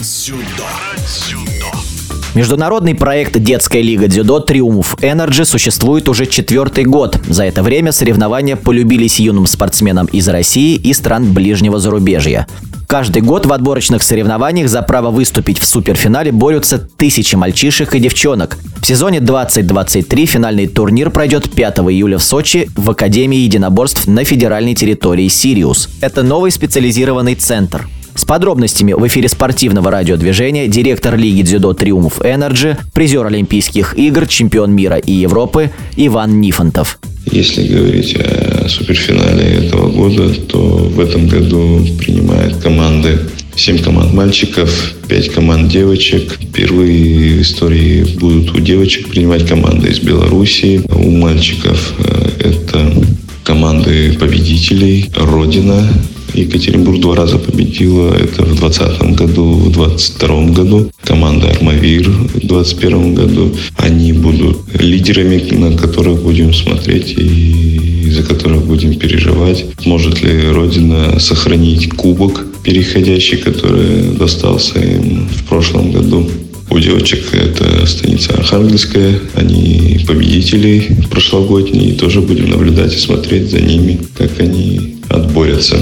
Дзюдо. Международный проект «Детская лига дзюдо Триумф Энерджи» существует уже четвертый год. За это время соревнования полюбились юным спортсменам из России и стран ближнего зарубежья. Каждый год в отборочных соревнованиях за право выступить в суперфинале борются тысячи мальчишек и девчонок. В сезоне 2023 финальный турнир пройдет 5 июля в Сочи в Академии единоборств на федеральной территории «Сириус». Это новый специализированный центр. С подробностями в эфире спортивного радиодвижения директор Лиги дзюдо «Триумф Energy», призер Олимпийских игр, чемпион мира и Европы Иван Нифонтов. Если говорить о суперфинале этого года, то в этом году принимают команды 7 команд мальчиков, 5 команд девочек. Впервые в истории будут у девочек принимать команды из Белоруссии. У мальчиков э, это команды победителей «Родина», Екатеринбург два раза победила. Это в 2020 году, в 2022 году. Команда «Армавир» в 2021 году. Они будут лидерами, на которых будем смотреть и за которых будем переживать. Может ли Родина сохранить кубок переходящий, который достался им в прошлом году? У девочек это станица Архангельская. Они победители прошлогодние. Тоже будем наблюдать и смотреть за ними, как они отборются.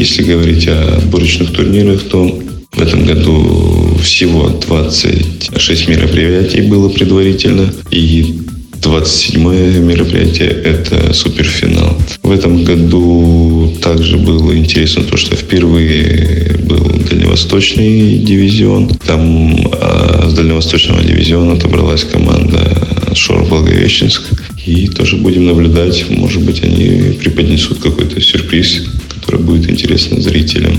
Если говорить о отборочных турнирах, то в этом году всего 26 мероприятий было предварительно. И 27 мероприятие – это суперфинал. В этом году также было интересно то, что впервые был дальневосточный дивизион. Там а, с дальневосточного дивизиона отобралась команда Шор Благовещенск. И тоже будем наблюдать, может быть, они преподнесут какой-то сюрприз будет интересна зрителям.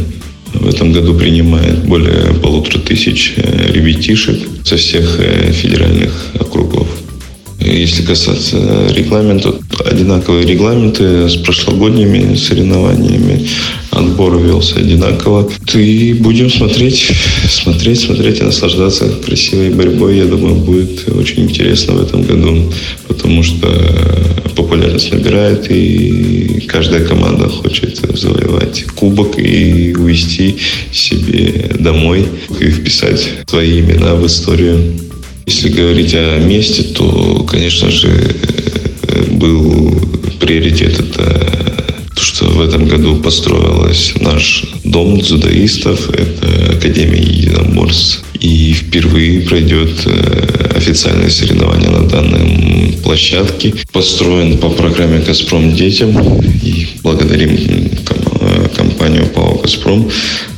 В этом году принимает более полутора тысяч э, ребятишек со всех э, федеральных округов. Если касаться регламента, одинаковые регламенты с прошлогодними соревнованиями. Отбор велся одинаково. И будем смотреть, смотреть, смотреть и наслаждаться красивой борьбой. Я думаю, будет очень интересно в этом году, потому что популярность набирает, и каждая команда хочет завоевать кубок и увести себе домой и вписать свои имена в историю. Если говорить о месте, то, конечно же, был приоритет это то, что в этом году построилась наш дом дзюдоистов, это Академия единоборств. И впервые пройдет э, официальное соревнование на данной площадке. Построен по программе «Газпром детям». И благодарим компанию ПАО «Газпром»,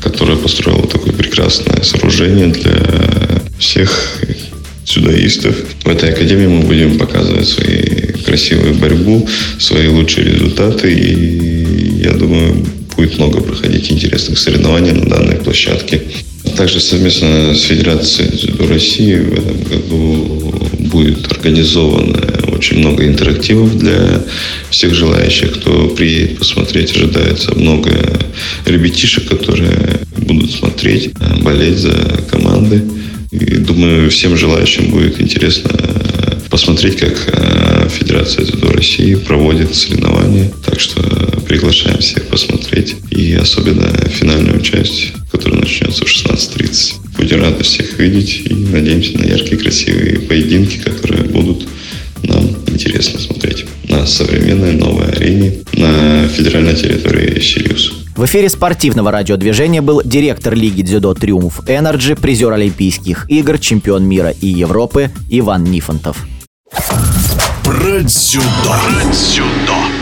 которая построила такое прекрасное сооружение для всех дзюдоистов. В этой академии мы будем показывать свои красивую борьбу, свои лучшие результаты. И я думаю, будет много проходить интересных соревнований на данной площадке. Также совместно с Федерацией России в этом году будет организовано очень много интерактивов для всех желающих, кто приедет посмотреть. Ожидается много ребятишек, которые будут смотреть, болеть за команды. И думаю, всем желающим будет интересно э, посмотреть, как э, Федерация дзюдо России проводит соревнования. Так что приглашаем всех посмотреть. И особенно финальную часть, которая начнется в 16.30. Будем рады всех видеть и надеемся на яркие, красивые поединки, которые будут нам интересно смотреть на современной новой арене на федеральной территории Сириус. В эфире спортивного радиодвижения был директор Лиги дзюдо «Триумф Energy», призер Олимпийских игр, чемпион мира и Европы Иван Нифонтов. Про дзюдо. Про дзюдо.